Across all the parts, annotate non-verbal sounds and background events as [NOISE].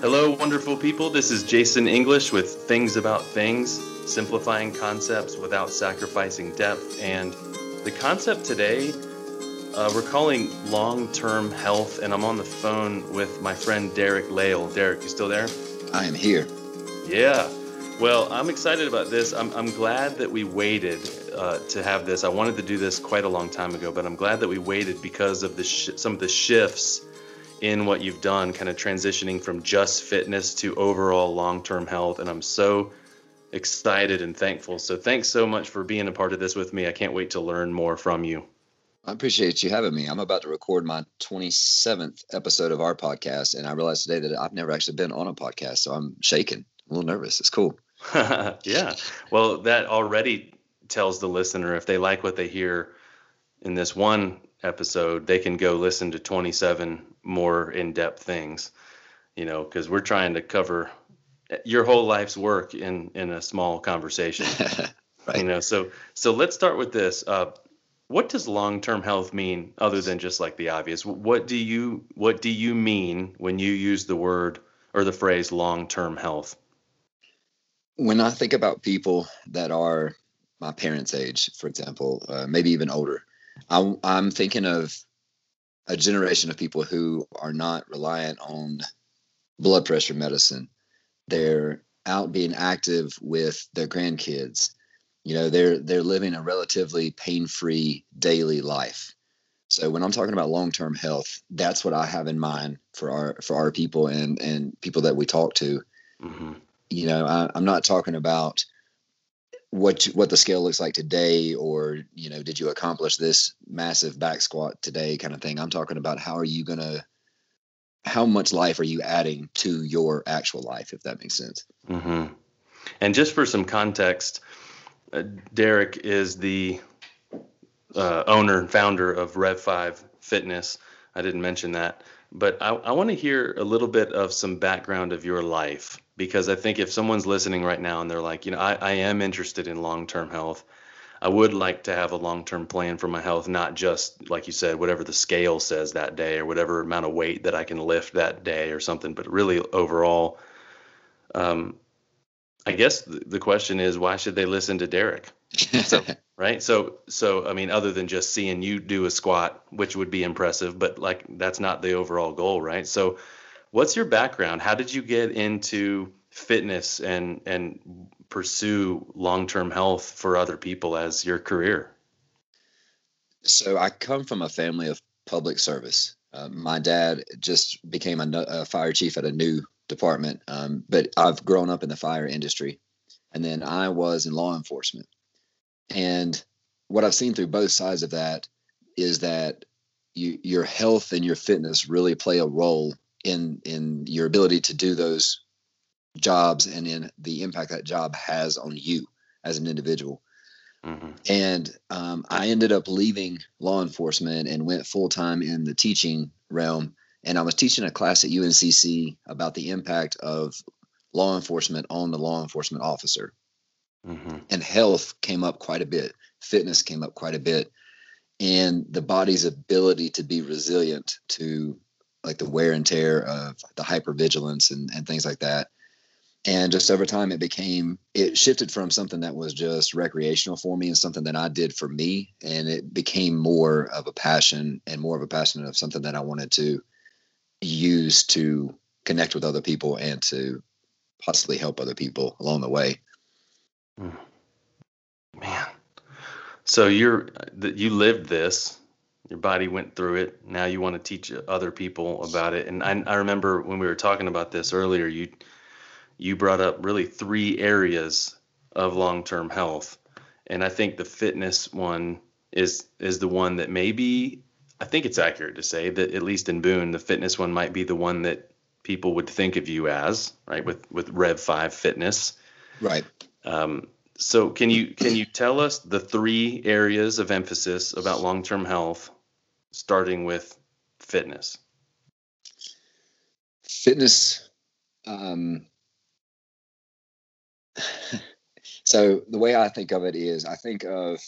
Hello, wonderful people. This is Jason English with Things About Things, simplifying concepts without sacrificing depth. And the concept today, uh, we're calling long term health. And I'm on the phone with my friend Derek Lael. Derek, you still there? I am here. Yeah. Well, I'm excited about this. I'm, I'm glad that we waited uh, to have this. I wanted to do this quite a long time ago, but I'm glad that we waited because of the sh- some of the shifts in what you've done, kind of transitioning from just fitness to overall long term health. And I'm so excited and thankful. So thanks so much for being a part of this with me. I can't wait to learn more from you. I appreciate you having me. I'm about to record my 27th episode of our podcast, and I realized today that I've never actually been on a podcast, so I'm shaking, a little nervous. It's cool. [LAUGHS] [LAUGHS] yeah. Well, that already tells the listener if they like what they hear in this one episode, they can go listen to 27 more in depth things, you know, because we're trying to cover your whole life's work in in a small conversation. [LAUGHS] right. You know, so so let's start with this. Uh, what does long-term health mean other than just like the obvious? What do you what do you mean when you use the word or the phrase long-term health? when I think about people that are my parents' age, for example, uh, maybe even older, I'm, I'm thinking of a generation of people who are not reliant on blood pressure medicine. They're out being active with their grandkids. You know, they're they're living a relatively pain-free daily life. So when I'm talking about long-term health, that's what I have in mind for our for our people and and people that we talk to. Mm-hmm you know I, am not talking about what what the scale looks like today or you know did you accomplish this massive back squat today kind of thing? I'm talking about how are you going to how much life are you adding to your actual life if that makes sense? Mm-hmm. and just for some context uh, derek is the uh, owner and founder of rev 5 fitness. I didn't mention that but i, I want to hear a little bit of some background of your life because I think if someone's listening right now and they're like, you know, I, I am interested in long term health, I would like to have a long term plan for my health, not just, like you said, whatever the scale says that day or whatever amount of weight that I can lift that day or something, but really overall. Um, I guess the, the question is, why should they listen to Derek? So, [LAUGHS] right. So, so, I mean, other than just seeing you do a squat, which would be impressive, but like that's not the overall goal, right? So, What's your background? How did you get into fitness and and pursue long-term health for other people as your career? So I come from a family of public service. Uh, my dad just became a, a, fire chief at a new department, um, but I've grown up in the fire industry, and then I was in law enforcement. And what I've seen through both sides of that is that you, your health and your fitness really play a role in in your ability to do those jobs and in the impact that job has on you as an individual. Mm-hmm. And um, I ended up leaving law enforcement and went full time in the teaching realm. And I was teaching a class at UNCC about the impact of law enforcement on the law enforcement officer. Mm-hmm. And health came up quite a bit, fitness came up quite a bit, and the body's ability to be resilient to like the wear and tear of the hypervigilance and, and things like that. And just over time, it became, it shifted from something that was just recreational for me and something that I did for me. And it became more of a passion and more of a passion of something that I wanted to use to connect with other people and to possibly help other people along the way. Hmm. Man. So you're, you lived this your body went through it. Now you want to teach other people about it. And I, I remember when we were talking about this earlier, you you brought up really three areas of long-term health, and I think the fitness one is is the one that maybe I think it's accurate to say that at least in Boone, the fitness one might be the one that people would think of you as right with with Rev Five Fitness, right. Um, so can you can you tell us the three areas of emphasis about long-term health starting with fitness? Fitness. Um, [SIGHS] so the way I think of it is, I think of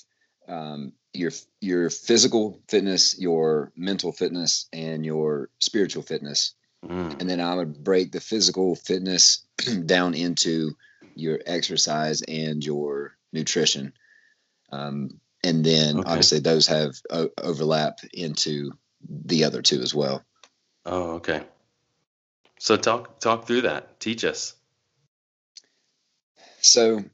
um, your your physical fitness, your mental fitness, and your spiritual fitness. Mm. And then I would break the physical fitness [CLEARS THROAT] down into your exercise and your nutrition. Um, and then okay. obviously those have o- overlap into the other two as well. Oh, okay. So talk talk through that. Teach us. So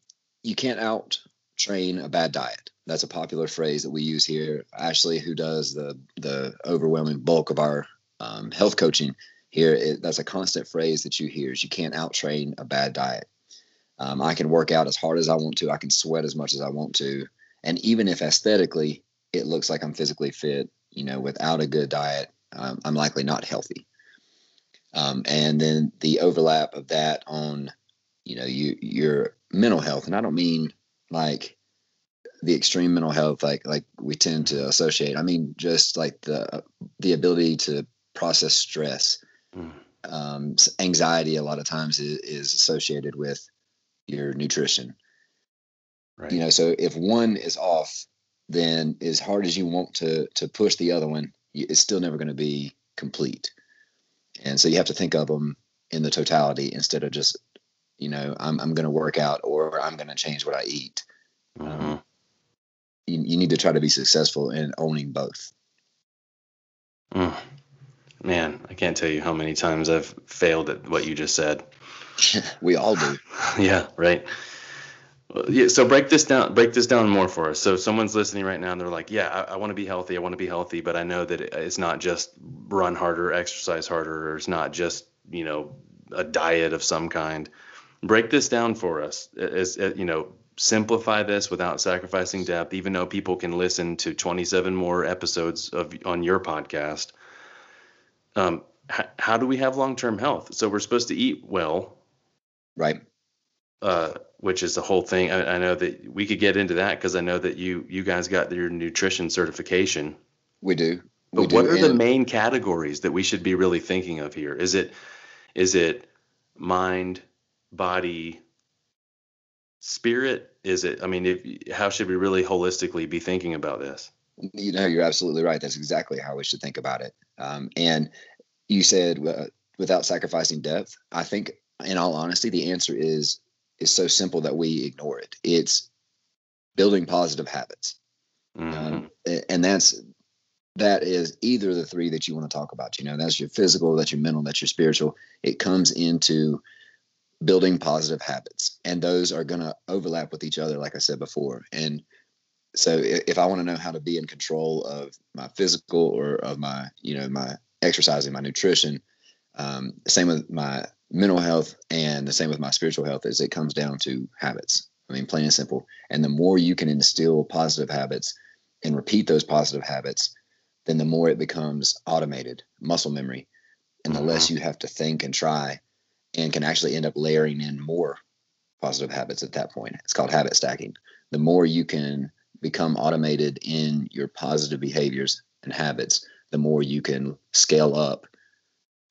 you can't out train a bad diet. That's a popular phrase that we use here. Ashley, who does the the overwhelming bulk of our um, health coaching here, it, that's a constant phrase that you hear: is you can't out train a bad diet. Um, I can work out as hard as I want to. I can sweat as much as I want to, and even if aesthetically it looks like I'm physically fit, you know, without a good diet, um, I'm likely not healthy. Um, and then the overlap of that on, you know, you your mental health, and I don't mean like the extreme mental health like like we tend to associate. I mean just like the the ability to process stress. Mm. Um, anxiety a lot of times is, is associated with your nutrition. Right. You know, so if one is off, then as hard as you want to to push the other one, it's still never going to be complete. And so you have to think of them in the totality instead of just, you know, I'm I'm going to work out or I'm going to change what I eat. Mm-hmm. Um, you, you need to try to be successful in owning both. Mm. Man, I can't tell you how many times I've failed at what you just said. [LAUGHS] we all do. [LAUGHS] yeah, right. Yeah, so break this down. Break this down more for us. So someone's listening right now, and they're like, "Yeah, I, I want to be healthy. I want to be healthy, but I know that it's not just run harder, exercise harder, or it's not just you know a diet of some kind." Break this down for us. As, you know, simplify this without sacrificing depth. Even though people can listen to 27 more episodes of on your podcast. Um, h- how do we have long-term health? So we're supposed to eat well, right? Uh, which is the whole thing. I, I know that we could get into that because I know that you you guys got your nutrition certification. We do. We but do. what are and the main categories that we should be really thinking of here? Is it is it mind, body, spirit? Is it? I mean, if, how should we really holistically be thinking about this? You know, you're absolutely right. That's exactly how we should think about it. Um, and you said uh, without sacrificing depth. I think, in all honesty, the answer is is so simple that we ignore it. It's building positive habits. Mm-hmm. Um, and that's that is either the three that you want to talk about. You know, that's your physical, that's your mental, that's your spiritual. It comes into building positive habits, and those are going to overlap with each other, like I said before. And so, if I want to know how to be in control of my physical or of my, you know, my exercising, my nutrition, um, same with my mental health and the same with my spiritual health is it comes down to habits. I mean, plain and simple. And the more you can instill positive habits and repeat those positive habits, then the more it becomes automated muscle memory. And the less mm-hmm. you have to think and try and can actually end up layering in more positive habits at that point. It's called habit stacking. The more you can become automated in your positive behaviors and habits, the more you can scale up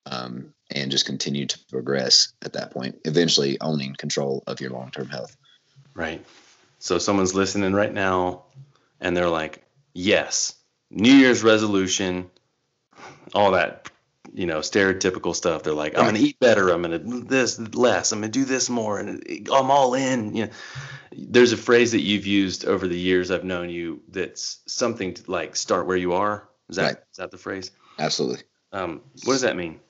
um, and just continue to progress at that point, eventually owning control of your long term health. Right. So someone's listening right now and they're like, yes, New Year's resolution, all that, you know, stereotypical stuff. They're like, I'm going to eat better. I'm going to do this less. I'm going to do this more. And I'm all in. You know, there's a phrase that you've used over the years I've known you that's something like start where you are. Is that, right. is that the phrase? Absolutely. Um, what does that mean?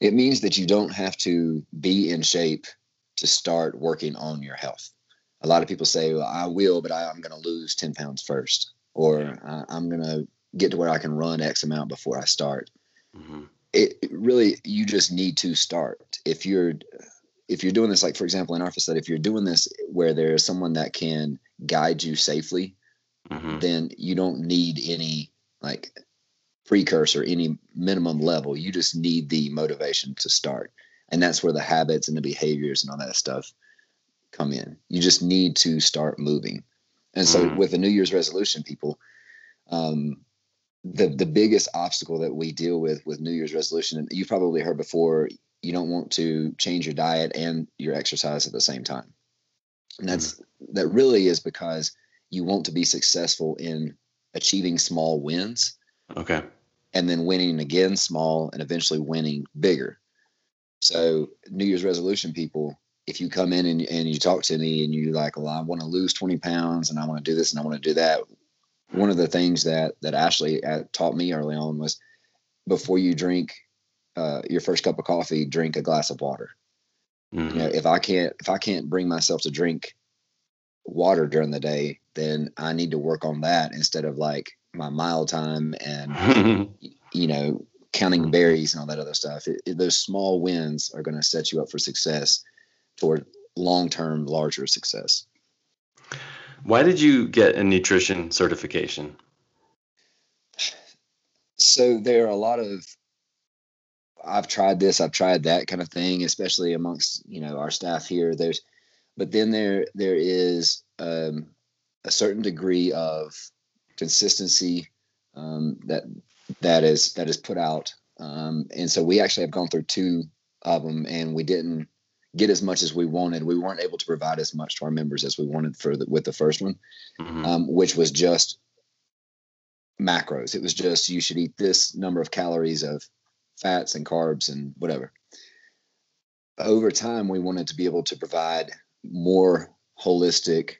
It means that you don't have to be in shape to start working on your health. A lot of people say, well, I will, but I, am going to lose 10 pounds first, or I'm going to get to where I can run X amount before I start. Mm-hmm. It, it really, you just need to start. If you're, if you're doing this, like for example, in our facility, if you're doing this where there's someone that can guide you safely, mm-hmm. then you don't need any like precursor, any minimum level. You just need the motivation to start. And that's where the habits and the behaviors and all that stuff come in. You just need to start moving. And so mm. with the New Year's resolution, people, um, the the biggest obstacle that we deal with with New Year's resolution, and you've probably heard before, you don't want to change your diet and your exercise at the same time. And that's mm. that really is because you want to be successful in achieving small wins. Okay and then winning again small and eventually winning bigger. So New Year's resolution people, if you come in and, and you talk to me and you like, well, I want to lose 20 pounds and I want to do this and I want to do that. One of the things that, that Ashley uh, taught me early on was before you drink uh, your first cup of coffee, drink a glass of water. Mm-hmm. You know, if I can't, if I can't bring myself to drink water during the day, then I need to work on that instead of like my mile time and [LAUGHS] you know counting berries and all that other stuff. It, it, those small wins are going to set you up for success toward long term, larger success. Why did you get a nutrition certification? So there are a lot of I've tried this, I've tried that kind of thing, especially amongst you know our staff here. There's, but then there there is um, a certain degree of consistency um, that that is that is put out, um, and so we actually have gone through two of them, and we didn't get as much as we wanted. We weren't able to provide as much to our members as we wanted for the, with the first one, mm-hmm. um, which was just macros. It was just you should eat this number of calories of fats and carbs and whatever. Over time, we wanted to be able to provide more holistic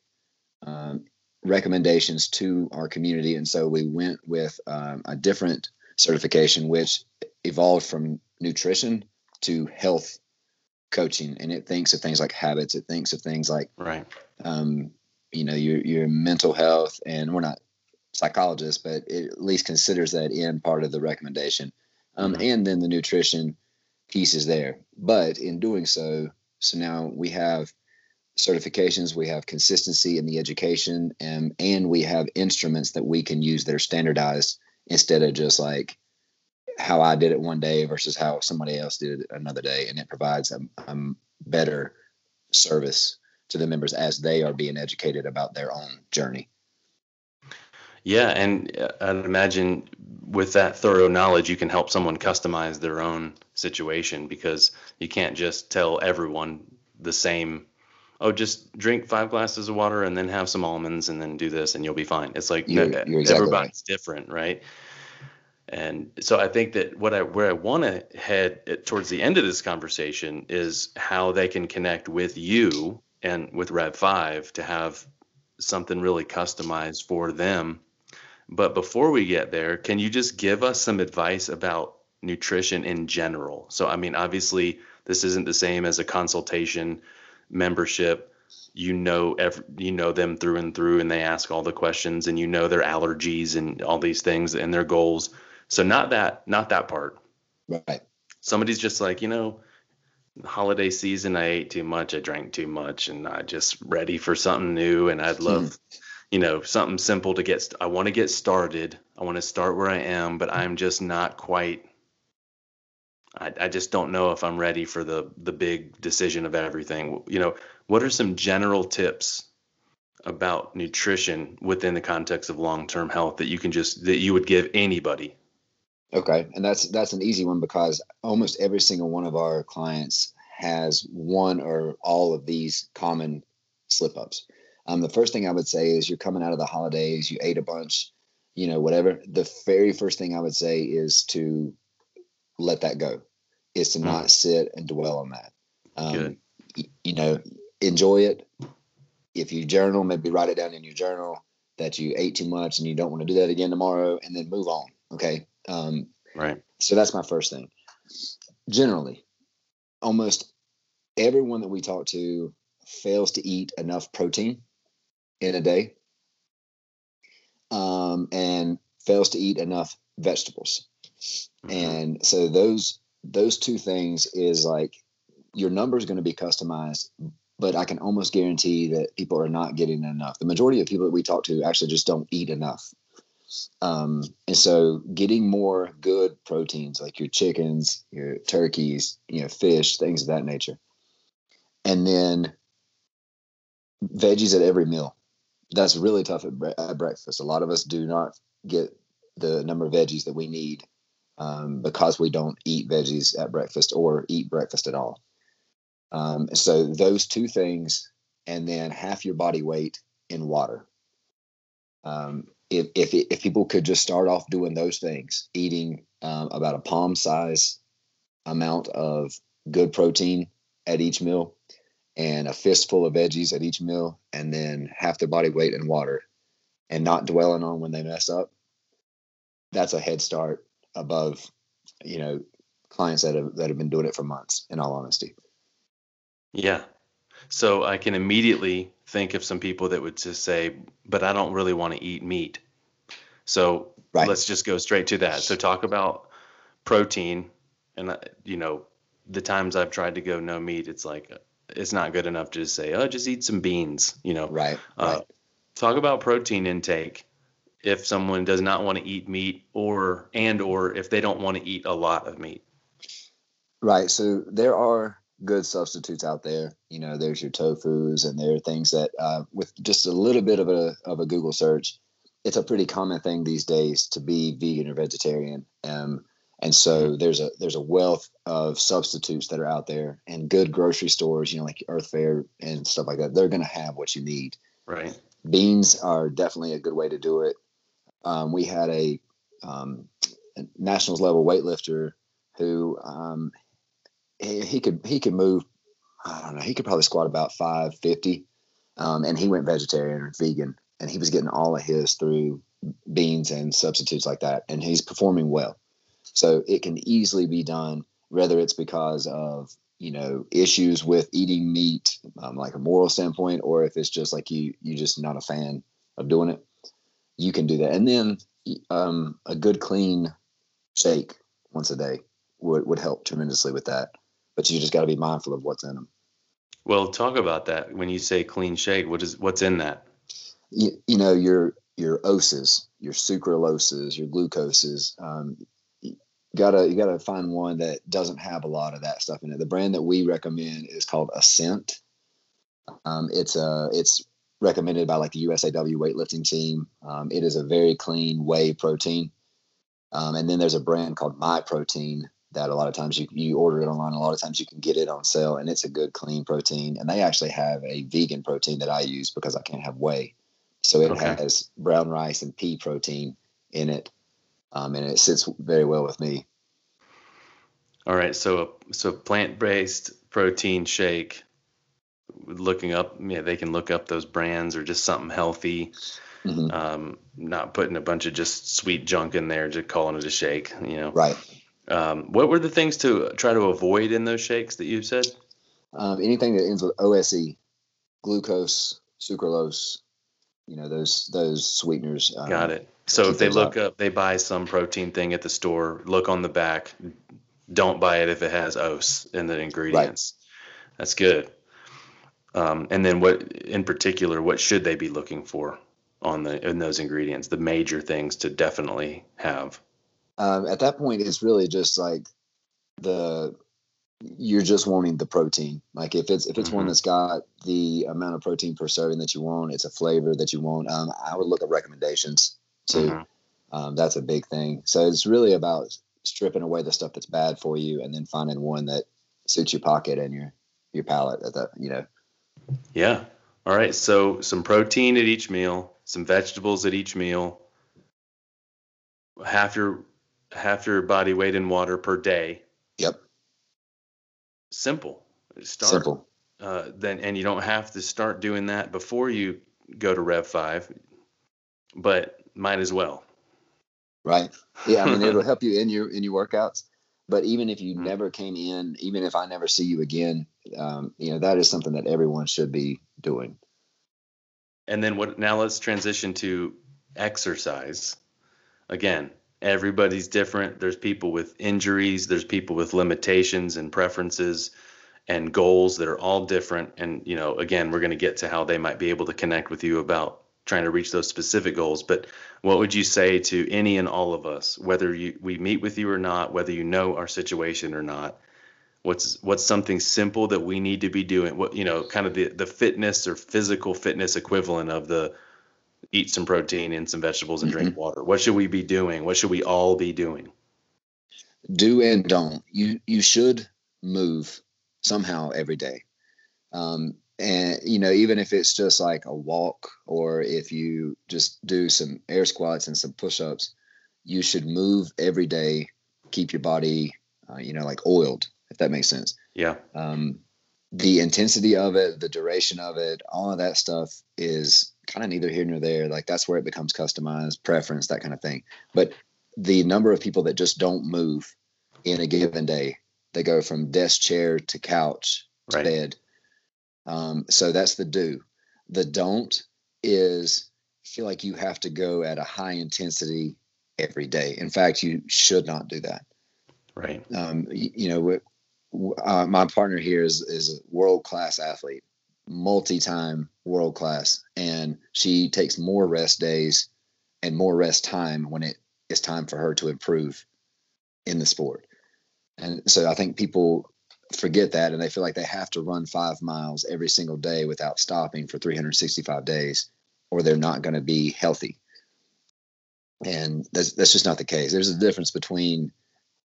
um, recommendations to our community. And so we went with um, a different certification, which evolved from nutrition to health coaching. And it thinks of things like habits, it thinks of things like, right. Um, you know, your, your mental health. And we're not psychologists, but it at least considers that in part of the recommendation. Um, mm-hmm. And then the nutrition piece is there. But in doing so, so now we have certifications, we have consistency in the education, and and we have instruments that we can use that are standardized instead of just like how I did it one day versus how somebody else did it another day, and it provides a, a better service to the members as they are being educated about their own journey. Yeah, and uh, I'd imagine with that thorough knowledge, you can help someone customize their own situation because you can't just tell everyone the same oh, just drink five glasses of water and then have some almonds and then do this and you'll be fine. It's like you're, uh, you're exactly everybody's right. different, right? And so I think that what I where I want to head towards the end of this conversation is how they can connect with you and with Rev Five to have something really customized for them. But before we get there, can you just give us some advice about nutrition in general? So I mean, obviously, this isn't the same as a consultation membership you know every, you know them through and through and they ask all the questions and you know their allergies and all these things and their goals. So not that not that part. Right. Somebody's just like you know holiday season i ate too much i drank too much and i just ready for something new and i'd love hmm. you know something simple to get i want to get started. I want to start where i am but i'm just not quite I, I just don't know if I'm ready for the the big decision of everything. You know, what are some general tips about nutrition within the context of long-term health that you can just that you would give anybody? Okay, and that's that's an easy one because almost every single one of our clients has one or all of these common slip ups. Um, the first thing I would say is you're coming out of the holidays, you ate a bunch, you know, whatever. The very first thing I would say is to let that go is to mm. not sit and dwell on that. Um, y- you know, enjoy it. If you journal, maybe write it down in your journal that you ate too much and you don't want to do that again tomorrow, and then move on. Okay. Um, right. So that's my first thing. Generally, almost everyone that we talk to fails to eat enough protein in a day um, and fails to eat enough vegetables. Mm-hmm. And so those those two things is like your number is going to be customized, but I can almost guarantee that people are not getting enough. The majority of people that we talk to actually just don't eat enough. Um, and so getting more good proteins like your chickens, your turkeys, you know, fish, things of that nature. And then veggies at every meal. That's really tough at, bre- at breakfast. A lot of us do not get the number of veggies that we need um, because we don't eat veggies at breakfast or eat breakfast at all. Um, so those two things, and then half your body weight in water. Um, if if if people could just start off doing those things, eating um, about a palm size amount of good protein at each meal, and a fistful of veggies at each meal, and then half their body weight in water, and not dwelling on when they mess up, that's a head start above, you know, clients that have that have been doing it for months. In all honesty. Yeah. So I can immediately think of some people that would just say, but I don't really want to eat meat. So right. let's just go straight to that. So talk about protein and, uh, you know, the times I've tried to go no meat, it's like, it's not good enough to just say, oh, just eat some beans, you know? Right. Uh, right. Talk about protein intake if someone does not want to eat meat or, and, or if they don't want to eat a lot of meat. Right. So there are good substitutes out there. You know, there's your tofus, and there are things that, uh, with just a little bit of a of a Google search, it's a pretty common thing these days to be vegan or vegetarian. Um, and so there's a there's a wealth of substitutes that are out there, and good grocery stores, you know, like Earth Fare and stuff like that. They're going to have what you need. Right. Beans are definitely a good way to do it. Um, we had a, um, nationals level weightlifter who um, he, he could he could move. I don't know. He could probably squat about five fifty, um, and he went vegetarian or vegan, and he was getting all of his through beans and substitutes like that, and he's performing well. So it can easily be done, whether it's because of you know issues with eating meat, um, like a moral standpoint, or if it's just like you you just not a fan of doing it. You can do that, and then um, a good clean shake once a day would would help tremendously with that but you just got to be mindful of what's in them. Well, talk about that. When you say clean shake, what is what's in that? You, you know your your oses, your sucraloses, your glucoses. Um, you gotta you gotta find one that doesn't have a lot of that stuff in it. The brand that we recommend is called Ascent. Um, it's a it's recommended by like the USAW weightlifting team. Um, it is a very clean whey protein. Um, and then there's a brand called My Protein that a lot of times you, you order it online. A lot of times you can get it on sale and it's a good clean protein. And they actually have a vegan protein that I use because I can't have whey. So it okay. has brown rice and pea protein in it. Um, and it sits very well with me. All right. So, so plant-based protein shake, looking up, yeah, they can look up those brands or just something healthy. Mm-hmm. Um, not putting a bunch of just sweet junk in there, just calling it a shake, you know? Right. Um, what were the things to try to avoid in those shakes that you said? Um, anything that ends with OSE, glucose, sucralose, you know those those sweeteners. Um, Got it. So if they look up, they buy some protein thing at the store. Look on the back. Don't buy it if it has OS in the ingredients. Right. That's good. Um, and then what, in particular, what should they be looking for on the in those ingredients? The major things to definitely have um, at that point it's really just like the you're just wanting the protein like if it's if it's mm-hmm. one that's got the amount of protein per serving that you want it's a flavor that you want um, i would look at recommendations too mm-hmm. um, that's a big thing so it's really about stripping away the stuff that's bad for you and then finding one that suits your pocket and your your palate at that you know yeah all right so some protein at each meal some vegetables at each meal half your half your body weight in water per day. Yep. Simple. Start. Simple. Uh, then and you don't have to start doing that before you go to Rev Five, but might as well. Right. Yeah. I mean, [LAUGHS] it'll help you in your in your workouts. But even if you mm-hmm. never came in, even if I never see you again, um, you know that is something that everyone should be doing. And then what? Now let's transition to exercise. Again, everybody's different. There's people with injuries, there's people with limitations and preferences and goals that are all different. And, you know, again, we're going to get to how they might be able to connect with you about trying to reach those specific goals. But what would you say to any and all of us, whether you, we meet with you or not, whether you know our situation or not? What's what's something simple that we need to be doing? What you know, kind of the the fitness or physical fitness equivalent of the eat some protein and some vegetables and drink mm-hmm. water? What should we be doing? What should we all be doing? Do and don't. You you should move somehow every day. Um, and you know even if it's just like a walk or if you just do some air squats and some push-ups you should move every day keep your body uh, you know like oiled if that makes sense. Yeah. Um, the intensity of it the duration of it all of that stuff is kind of neither here nor there. Like that's where it becomes customized preference that kind of thing. But the number of people that just don't move in a given day they go from desk chair to couch to Right. bed um, so that's the do. The don't is feel like you have to go at a high intensity every day. In fact, you should not do that. right Um, you, you know, uh, my partner here is is a world class athlete, multi time world class, and she takes more rest days and more rest time when it is time for her to improve in the sport. And so I think people forget that and they feel like they have to run five miles every single day without stopping for 365 days or they're not going to be healthy. And that's, that's just not the case. There's a difference between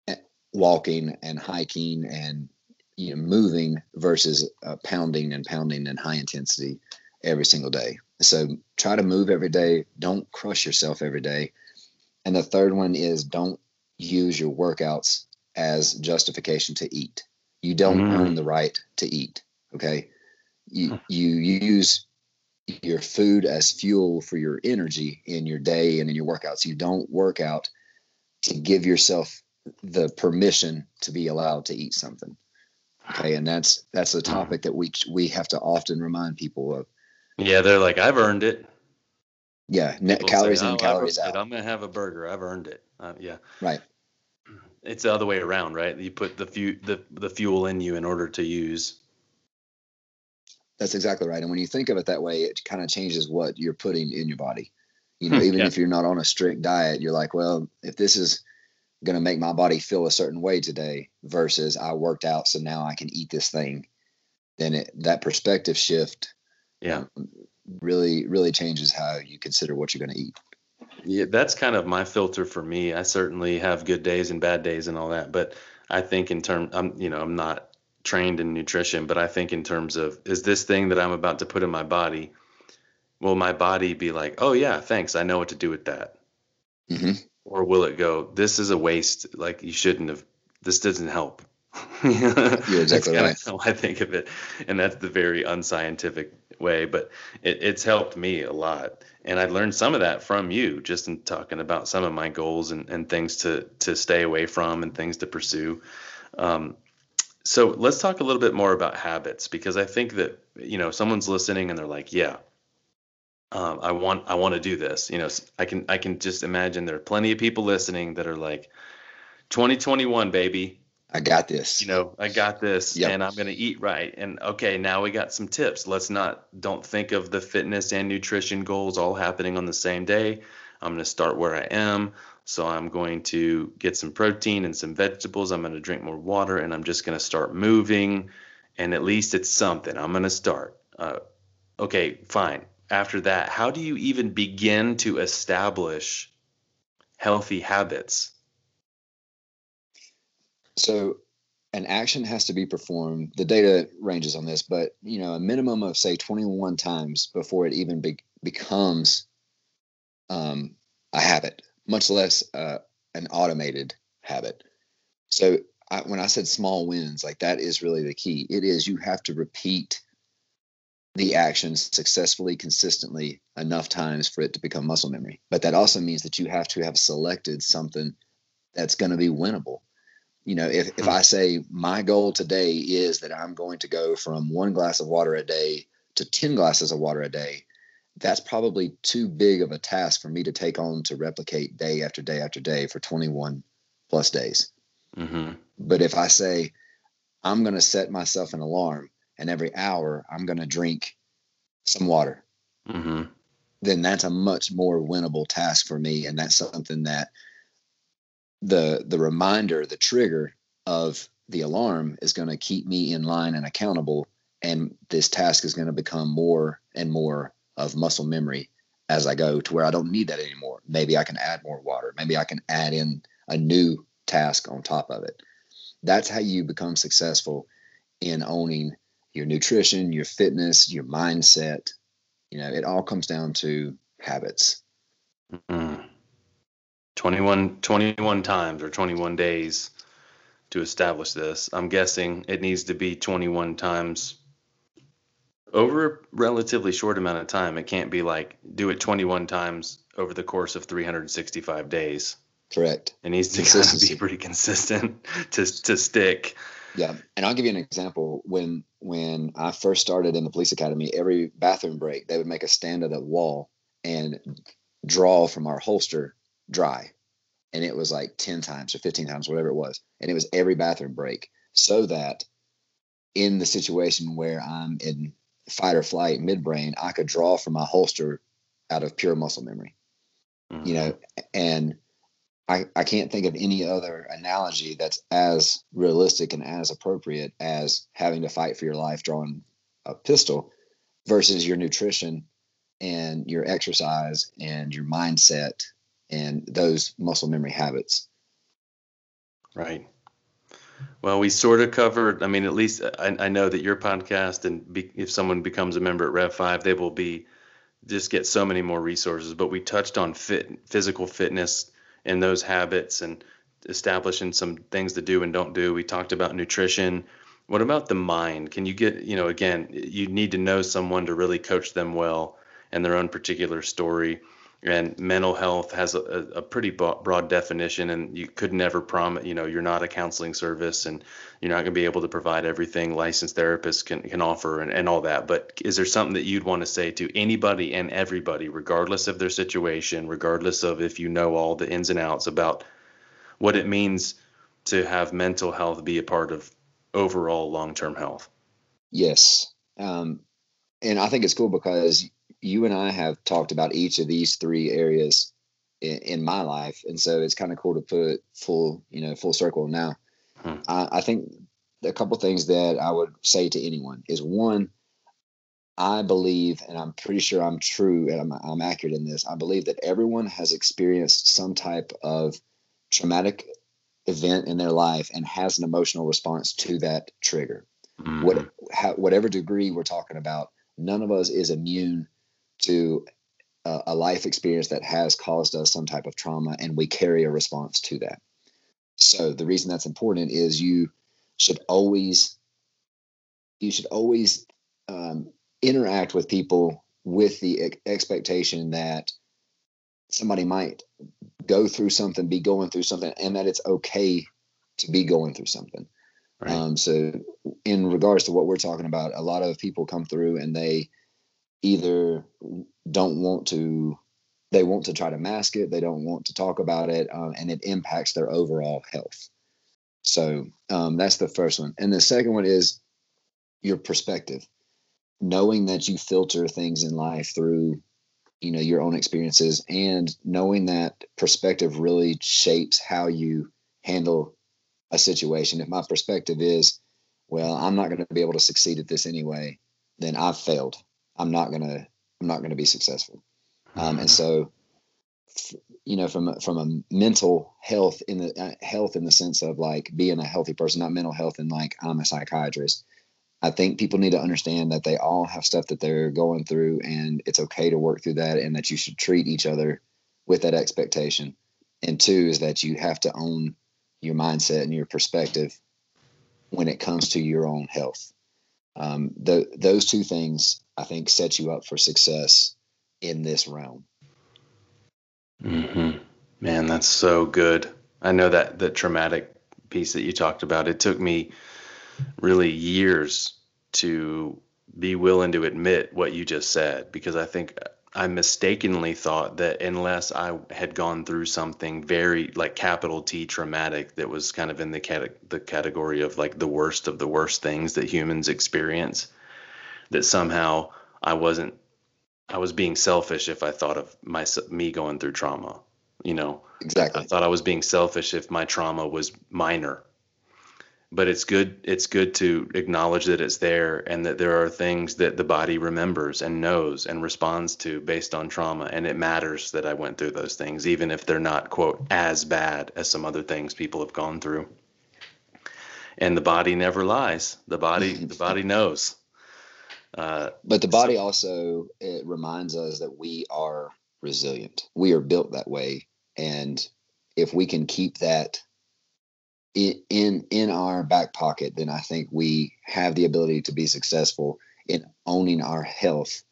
eh, walking and hiking and you know moving versus uh, pounding and pounding and high intensity every single day. So try to move every day. Don't crush yourself every day. And the third one is don't use your workouts as justification to eat. You don't Mm. earn the right to eat. Okay. You, Hmm. you use your food as fuel for your energy in your day and in your workouts. You don't work out to give yourself the permission to be allowed to eat something. Okay. And that's, that's a topic that we, we have to often remind people of. yeah they're like i've earned it Yeah. Net calories say, in, "Oh, I've calories earned it. out. i'm gonna have a burger i've earned it uh, yeah Right. It's the other way around right you put the fu- the, the fuel in you in order to use That's exactly right. And when you think of it that way, it kind of changes what you're putting in your body. You know, Hmm, even yeah. if you're not on a strict diet, you're like, well, if this is going to make my body feel a certain way today versus I worked out, so now I can eat this thing, then it, that perspective shift yeah really, really changes how you consider what you're going to eat. Yeah, that's kind of my filter for me. I certainly have good days and bad days and all that, but I think in terms, I'm you know I'm not trained in nutrition, but I think in terms of is this thing that I'm about to put in my body, will my body be like, oh yeah, thanks, I know what to do with that, hmm or will it go, this is a waste, like you shouldn't have, this doesn't help. [LAUGHS] You're exactly right. How I think of it, and that's the very unscientific way, but it, it's helped me a lot and I learned some of that from you, just in talking about some of my goals and, and things to to stay away from and things to pursue. Um, so let's talk a little bit more about habits because I think that you know someone's listening and they're like, yeah, um, I want I want to do this. You know, I can I can just imagine there are plenty of people listening that are like, 2021, baby, I got this. you know i got this Yep. and i'm going to eat right. And okay now we got some tips. Let's not don't think of the fitness and nutrition goals all happening on the same day. I'm going to start where i am. So i'm going to get some protein and some vegetables. I'm going to drink more water and i'm just going to start moving. And at least it's something. I'm going to start. Uh, okay fine. After that how do you even begin to establish healthy habits So an action has to be performed. The data ranges on this, but you know, a minimum of say 21 times before it even be- becomes um, a habit, much less uh, an automated habit. So I, when I said small wins, like that is really the key. It is you have to repeat the action successfully, consistently enough times for it to become muscle memory. But that also means that you have to have selected something that's going to be winnable you know if, if i say my goal today is that i'm going to go from one glass of water a day to 10 glasses of water a day that's probably too big of a task for me to take on to replicate day after day after day for 21 plus days mm-hmm. but if i say i'm going to set myself an alarm and every hour i'm going to drink some water Mm-hmm. then that's a much more winnable task for me and that's something that the the reminder the trigger of the alarm is going to keep me in line and accountable and this task is going to become more and more of muscle memory as i go to where i don't need that anymore maybe i can add more water maybe i can add in a new task on top of it that's how you become successful in owning your nutrition, your fitness, your mindset. You know, it all comes down to habits. Mm-hmm. 21, 21 times or 21 days to establish this. I'm guessing it needs to be 21 times over a relatively short amount of time. It can't be like do it 21 times over the course of 365 days. Correct. It needs to be pretty consistent [LAUGHS] to to stick. Yeah, and I'll give you an example. When when I first started in the police academy, every bathroom break they would make a stand at the wall and draw from our holster dry, and it was like ten times or fifteen times, whatever it was, and it was every bathroom break, so that in the situation where I'm in fight or flight midbrain, I could draw from my holster out of pure muscle memory. Mm-hmm. You know, and I, I can't think of any other analogy that's as realistic and as appropriate as having to fight for your life drawing a pistol versus your nutrition and your exercise and your mindset and those muscle memory habits. Right. Well, we sort of covered. I mean, at least I, I know that your podcast, and be, if someone becomes a member at Rev Five, they will be just get so many more resources. But we touched on fit, physical fitness, and those habits, and establishing some things to do and don't do. We talked about nutrition. What about the mind? Can you get, you know, again, you need to know someone to really coach them well and their own particular story and mental health has a, a pretty broad definition and you could never promise you know you're not a counseling service and you're not going to be able to provide everything licensed therapists can, can offer and, and all that. But is there something that you'd want to say to anybody and everybody regardless of their situation regardless of if you know all the ins and outs about what it means to have mental health be a part of overall long-term health? Yes. Um, and i think it's cool because you and I have talked about each of these three areas in, in my life, and so it's kind of cool to put full, you know, full circle. Now, hmm. I, I think a couple things that I would say to anyone is one, I believe, and I'm pretty sure I'm true and I'm, I'm accurate in this. I believe that everyone has experienced some type of traumatic event in their life and has an emotional response to that trigger. Mm-hmm. What, whatever degree we're talking about, none of us is immune to a, a life experience that has caused us some type of trauma and we carry a response to that. So the reason that's important is you should always you should always um, interact with people with the ex- expectation that somebody might go through something, be going through something, and that it's okay to be going through something. Right. Um, so, in regards to what we're talking about, a lot of people come through and they either don't want to they want to try to mask it they don't want to talk about it um, and it impacts their overall health. So um, that's the first one. And the second one is your perspective. Knowing that you filter things in life through you know your own experiences and knowing that perspective really shapes how you handle a situation. If my perspective is well i'm not going to be able to succeed at this anyway then i've failed I'm not gonna I'm not gonna be successful. Um, and so, you know, from a, from a mental health in the uh, health in the sense of like being a healthy person, not mental health and like I'm a psychiatrist. I think people need to understand that they all have stuff that they're going through, and it's okay to work through that, and that you should treat each other with that expectation. And two is that you have to own your mindset and your perspective when it comes to your own health. Um, the, those two things I think sets you up for success in this realm. Mm-hmm. Man, that's so good. I know that the traumatic piece that you talked about. It took me really years to be willing to admit what you just said because I think I mistakenly thought that unless I had gone through something very like capital T traumatic that was kind of in the cat- the category of like the worst of the worst things that humans experience that somehow I wasn't I was being selfish if I thought of my me going through trauma. You know, exactly. I thought I was being selfish if my trauma was minor. But it's good. It's good to acknowledge that it's there and that there are things that the body remembers and knows and responds to based on trauma. And it matters that I went through those things, even if they're not quote as bad as some other things people have gone through and the body never lies the body the body [LAUGHS] knows Uh, but the body so, also it reminds us that we are resilient. We are built that way, and if we can keep that in in in our back pocket, then I think we have the ability to be successful in owning our health,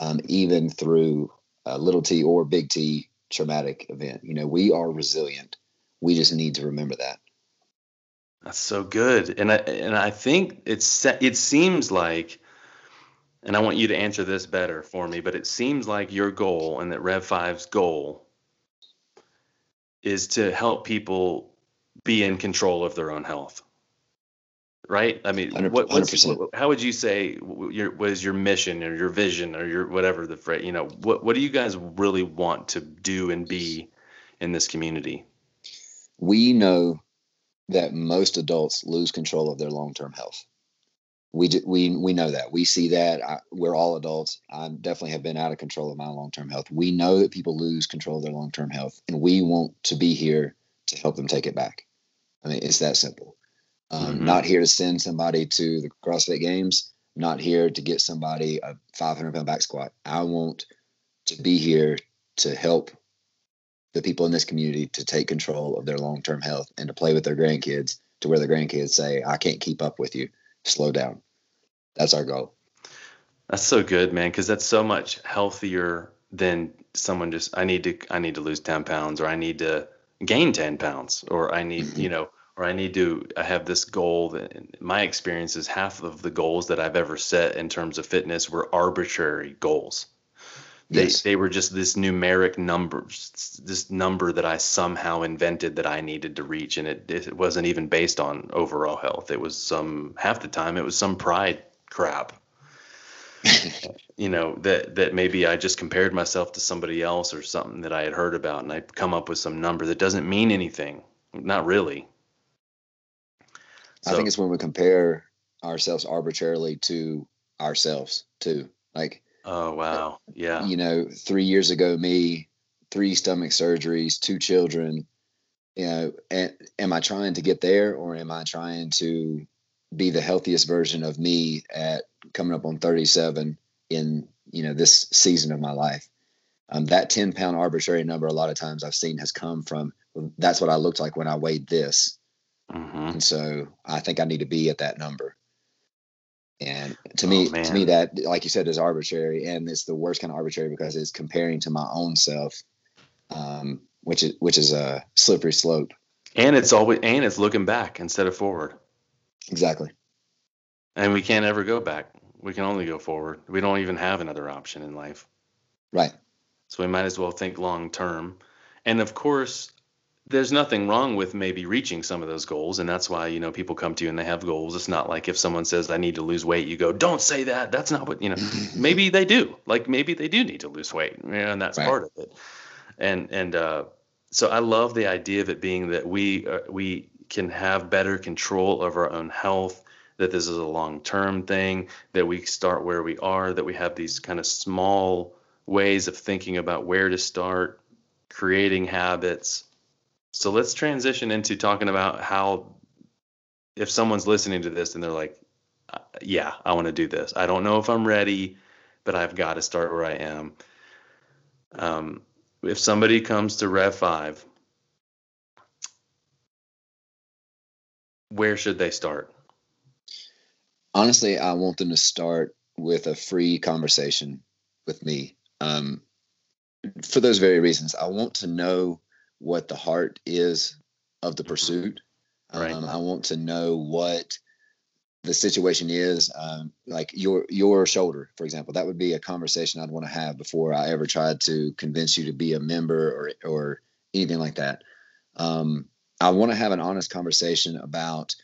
um, even through a little T or big T traumatic event. You know, we are resilient. We just need to remember that. That's so good, and I and I think it's it seems like, and I want you to answer this better for me, but it seems like your goal and that Rev 5's goal is to help people be in control of their own health. Right? I mean, what, how would you say your was your mission or your vision or your whatever the phrase? You know, what what do you guys really want to do and be in this community? We know that most adults lose control of their long-term health. We we we know that. We see that. I, we're all adults. I definitely have been out of control of my long-term health. We know that people lose control of their long-term health, and we want to be here to help them take it back. I mean, it's that simple. Um, mm-hmm. Not here to send somebody to the CrossFit Games. Not here to get somebody a 500 pound back squat. I want to be here to help the people in this community to take control of their long term health and to play with their grandkids to where the grandkids say, I can't keep up with you. Slow down. That's our goal. That's so good, man, because that's so much healthier than someone just I need to I need to lose 10 pounds or I need to gain 10 pounds or I need, mm-hmm. you know, or I need to I have this goal that my experience is half of the goals that I've ever set in terms of fitness were arbitrary goals. They yes. they were just this numeric number, this number that I somehow invented that I needed to reach, and it it wasn't even based on overall health. It was some half the time it was some pride crap. [LAUGHS] you know that that maybe I just compared myself to somebody else or something that I had heard about, and I come up with some number that doesn't mean anything. Not really. So, I think it's when we compare ourselves arbitrarily to ourselves too. Like Oh wow. Yeah. You know, three years ago, me, three stomach surgeries, two children. You know, and, am I trying to get there or am I trying to be the healthiest version of me at coming up on 37 in, you know, this season of my life? Um, that 10 pound arbitrary number, a lot of times I've seen has come from that's what I looked like when I weighed this. Mm-hmm. And so I think I need to be at that number. And to me, oh, to me, that like you said is arbitrary, and it's the worst kind of arbitrary because it's comparing to my own self, um, which is which is a slippery slope. And it's always and it's looking back instead of forward. Exactly. And we can't ever go back. We can only go forward. We don't even have another option in life. Right. So we might as well think long term. And of course, there's nothing wrong with maybe reaching some of those goals and that's why you know people come to you and they have goals. It's not like if someone says i need to lose weight you go don't say that. That's not what you know [LAUGHS] maybe they do. Like maybe they do need to lose weight and that's right. part of it. And and uh, so i love the idea of it being that we uh, we can have better control of our own health that this is a long term thing that we start where we are that we have these kind of small ways of thinking about where to start creating habits so let's transition into talking about how, if someone's listening to this and they're like, uh, yeah, I want to do this. I don't know if I'm ready, but I've got to start where I am. Um, if somebody comes to Rev 5, where should they start? Honestly, I want them to start with a free conversation with me. Um, for those very reasons, I want to know what the heart is of the mm-hmm. pursuit. Right. Um, I want to know what the situation is, um, like your your shoulder, for example. That would be a conversation I'd want to have before I ever tried to convince you to be a member or or anything like that. Um, I want to have an honest conversation about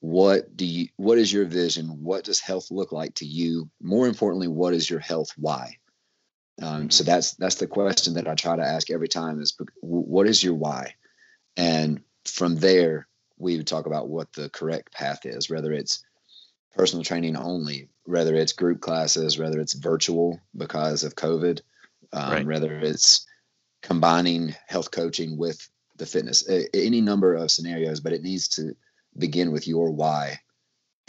what do you what is your vision what does health look like to you more importantly what is your health why um, so that's that's the question that I try to ask every time is what is your why, and from there we would talk about what the correct path is, whether it's personal training only, whether it's group classes, whether it's virtual because of COVID, um, right. whether it's combining health coaching with the fitness, any number of scenarios, but it needs to begin with your why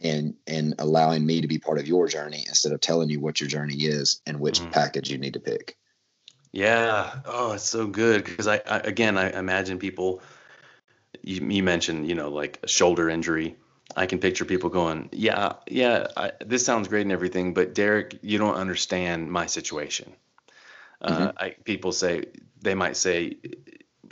and and allowing me to be part of your journey instead of telling you what your journey is and which mm. package you need to pick. Yeah. Oh, it's so good because I, I, again I imagine people. You, you mentioned you know like a shoulder injury. I can picture people going, yeah, yeah, I, this sounds great and everything, but Derek, you don't understand my situation. Uh, mm-hmm. Uh, I, people say they might say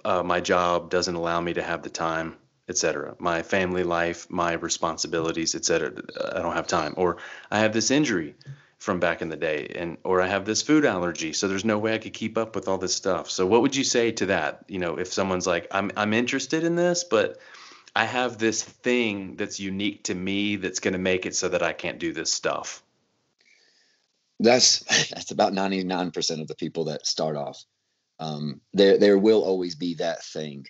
uh, my job doesn't allow me to have the time etc. My family life, my responsibilities, etc. I don't have time, or I have this injury from back in the day, and or I have this food allergy, so there's no way I could keep up with all this stuff. So what would you say to that? You know, if someone's like, I'm I'm interested in this, but I have this thing that's unique to me that's going to make it so that I can't do this stuff. That's [LAUGHS] that's about 99% of the people that start off. Um, there there will always be that thing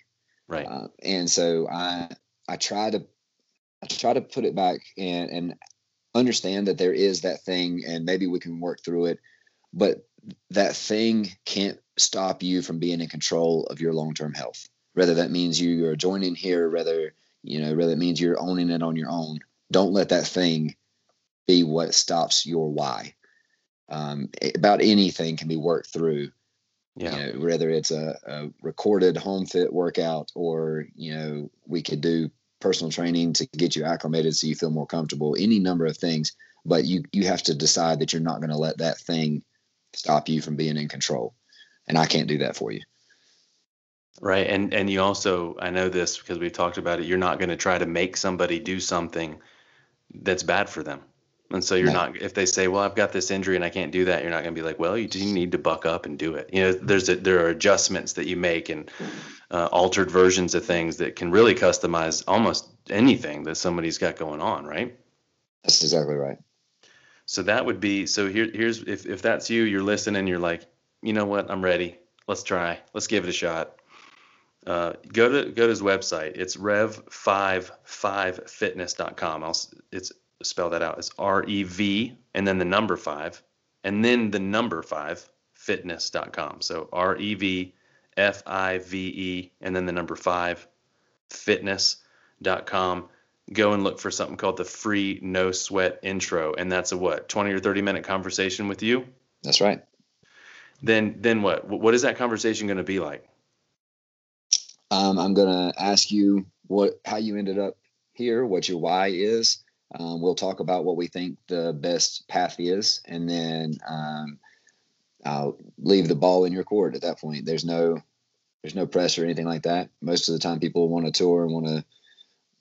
Right. Uh, and so I I try to I try to put it back and and understand that there is that thing and maybe we can work through it, but that thing can't stop you from being in control of your long-term health. Whether that means you are joining here, whether you know, whether it means you're owning it on your own. Don't let that thing be what stops your why. Um, about anything can be worked through yeah. You know, whether it's a, a recorded home fit workout or, you know, we could do personal training to get you acclimated so you feel more comfortable, any number of things. But you you have to decide that you're not going to let that thing stop you from being in control. And I can't do that for you. Right. And and you also I know this because we've talked about it, you're not going to try to make somebody do something that's bad for them. And so you're no. not if they say, "Well, I've got this injury and I can't do that," you're not going to be like, "Well, you do need to buck up and do it." You know, there's a, there are adjustments that you make and uh, altered versions of things that can really customize almost anything that somebody's got going on, right? That's exactly right. So that would be so here here's if if that's you, you're listening, you're like, "You know what? I'm ready. Let's try. Let's give it a shot." Uh, go to go to his website. It's revfive5fitness.com. I'll, it's spell that out. It's R E V and then the number five and then the number five fitness.com. So R E V F I V E and then the number five fitness.com. Go and look for something called the free no sweat intro. And that's a what, 20 or 30 minute conversation with you? That's right. Then, then what? What is that conversation going to be like? Um, I'm going to ask you what, how you ended up here, what your why is, um, we'll talk about what we think the best path is, and then um, I'll leave the ball in your court at that point. There's no there's no press or anything like that. Most of the time, people want to tour and want to,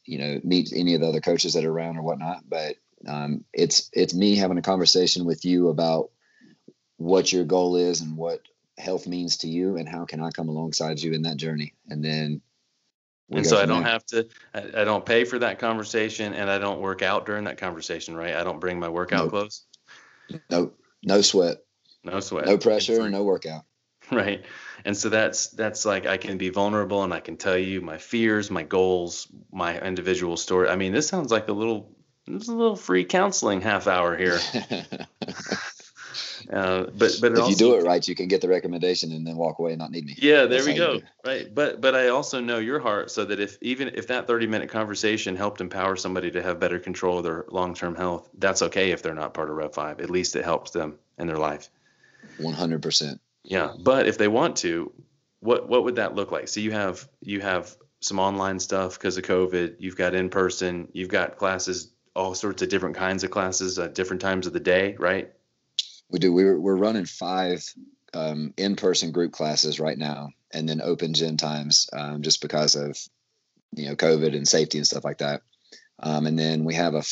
you know, meet any of the other coaches that are around or whatnot. But um, it's it's me having a conversation with you about what your goal is and what health means to you, and how can I come alongside you in that journey. And then and so I don't there. have to, I, I, don't pay for that conversation and I don't work out during that conversation, right? I don't bring my workout nope. clothes. No, no sweat. No sweat. No pressure, like, no workout. [LAUGHS] Right. And so that's, that's like, I can be vulnerable and I can tell you my fears, my goals, my individual story. I mean, this sounds like a little, this is a little free counseling half hour here. [LAUGHS] Uh, but but if also, you do it right, you can get the recommendation and then walk away and not need me. Yeah, there That's we go. Right, but but I also know your heart, so that if even if that thirty minute conversation helped empower somebody to have better control of their long term health, that's okay if they're not part of Rev Five. At least it helps them in their life. One hundred percent. Yeah, but if they want to, what what would that look like? So you have you have some online stuff because of COVID. You've got in person. You've got classes, all sorts of different kinds of classes at different times of the day, right? We do. We're we're running five um, in-person group classes right now, and then open gym times, um, just because of you know COVID and safety and stuff like that. Um, and then we have a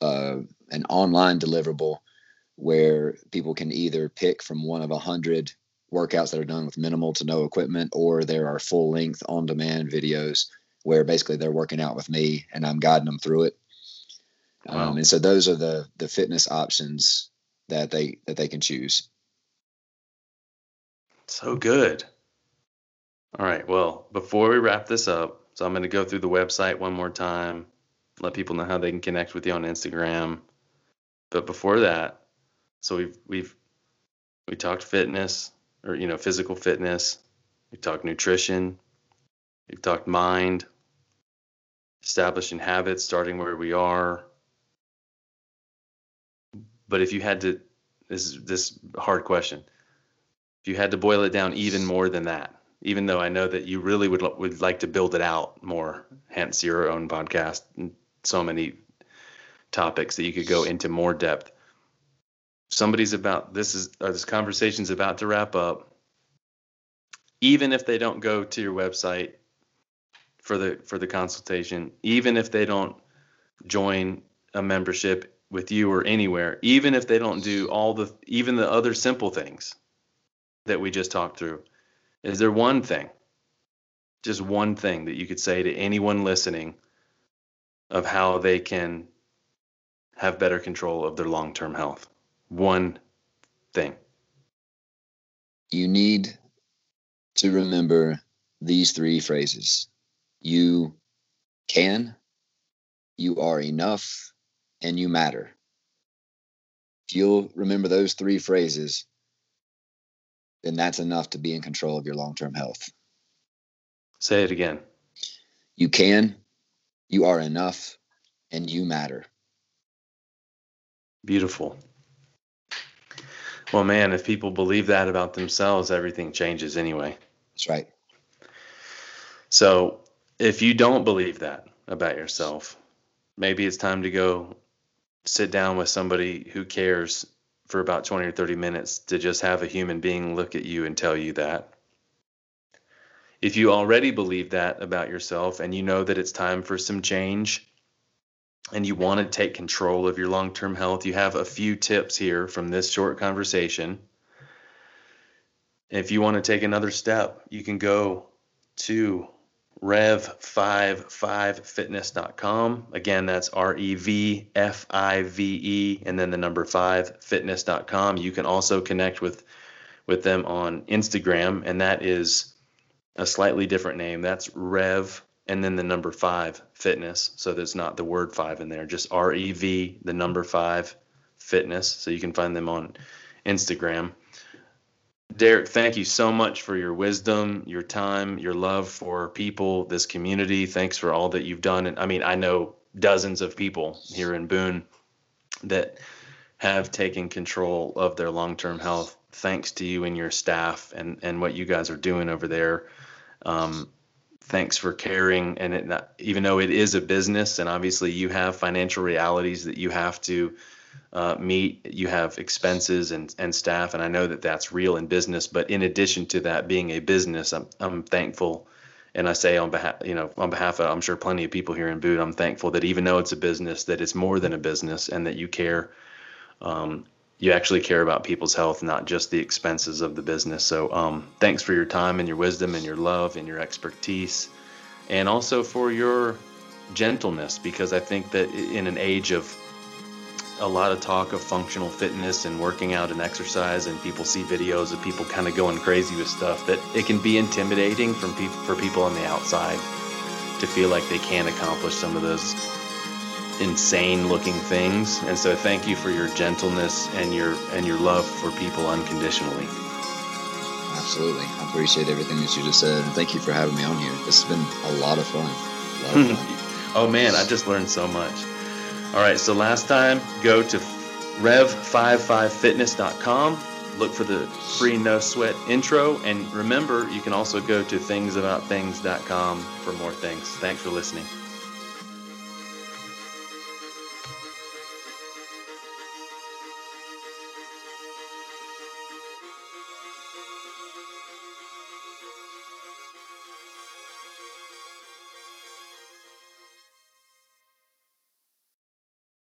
uh, an online deliverable where people can either pick from one of a hundred workouts that are done with minimal to no equipment, or there are full length on demand videos where basically they're working out with me and I'm guiding them through it. Wow. Um, and so those are the the fitness options that they that they can choose. So good. All right. Well, before we wrap this up, so I'm going to go through the website one more time, let people know how they can connect with you on Instagram. But before that, so we've we've we talked fitness or you know physical fitness. We talked nutrition. We've talked mind, establishing habits, starting where we are, But if you had to, this this hard question. If you had to boil it down even more than that, even though I know that you really would would like to build it out more, hence your own podcast and so many topics that you could go into more depth. Somebody's about this is or this conversation's about to wrap up. Even if they don't go to your website for the for the consultation, even if they don't join a membership with you or anywhere, even if they don't do all the even the other simple things that we just talked through, is there one thing, just one thing that you could say to anyone listening of how they can have better control of their long-term health? One thing. You need to remember these three phrases. You can, you are enough, and you matter. If you'll remember those three phrases, then that's enough to be in control of your long term health. Say it again. You can, you are enough, and you matter. Beautiful. Well, man, if people believe that about themselves, everything changes anyway. That's right. So, if you don't believe that about yourself, maybe it's time to go sit down with somebody who cares for about 20 or 30 minutes to just have a human being look at you and tell you that. If you already believe that about yourself and you know that it's time for some change and you want to take control of your long term health, you have a few tips here from this short conversation. If you want to take another step, you can go to revfive5fitness.com. Again, that's R E V F I V E and then the number 5 fitness.com. You can also connect with with them on Instagram and that is a slightly different name. That's rev and then the number 5 fitness. So there's not the word 5 in there, just R E V the number 5 fitness. So you can find them on Instagram. Derek, thank you so much for your wisdom, your time, your love for people, this community. Thanks for all that you've done. And I mean, I know dozens of people here in Boone that have taken control of their long-term health thanks to you and your staff and and what you guys are doing over there. Um, thanks for caring and even though it is a business and obviously you have financial realities that you have to uh, meet, you have expenses and, and staff, and I know that that's real in business. But in addition to that being a business, I'm, I'm thankful, and I say on behalf, you know, on behalf of I'm sure plenty of people here in Boone, I'm thankful that even though it's a business, that it's more than a business, and that you care. Um, you actually care about people's health, not just the expenses of the business. So, um, thanks for your time and your wisdom and your love and your expertise, and also for your gentleness, because I think that in an age of a lot of talk of functional fitness and working out and exercise and people see videos of people kind of going crazy with stuff that it can be intimidating from people for people on the outside to feel like they can't accomplish some of those insane looking things. And so thank you for your gentleness and your and your love for people unconditionally. Absolutely. I appreciate everything that you just said and thank you for having me on here. This has been a lot of fun, lot of [LAUGHS] fun. oh man i just learned so much all right, so last time, go to revfive5fitness.com, look for the free no sweat intro, and remember, you can also go to thingsaboutthings.com for more things. Thanks for listening.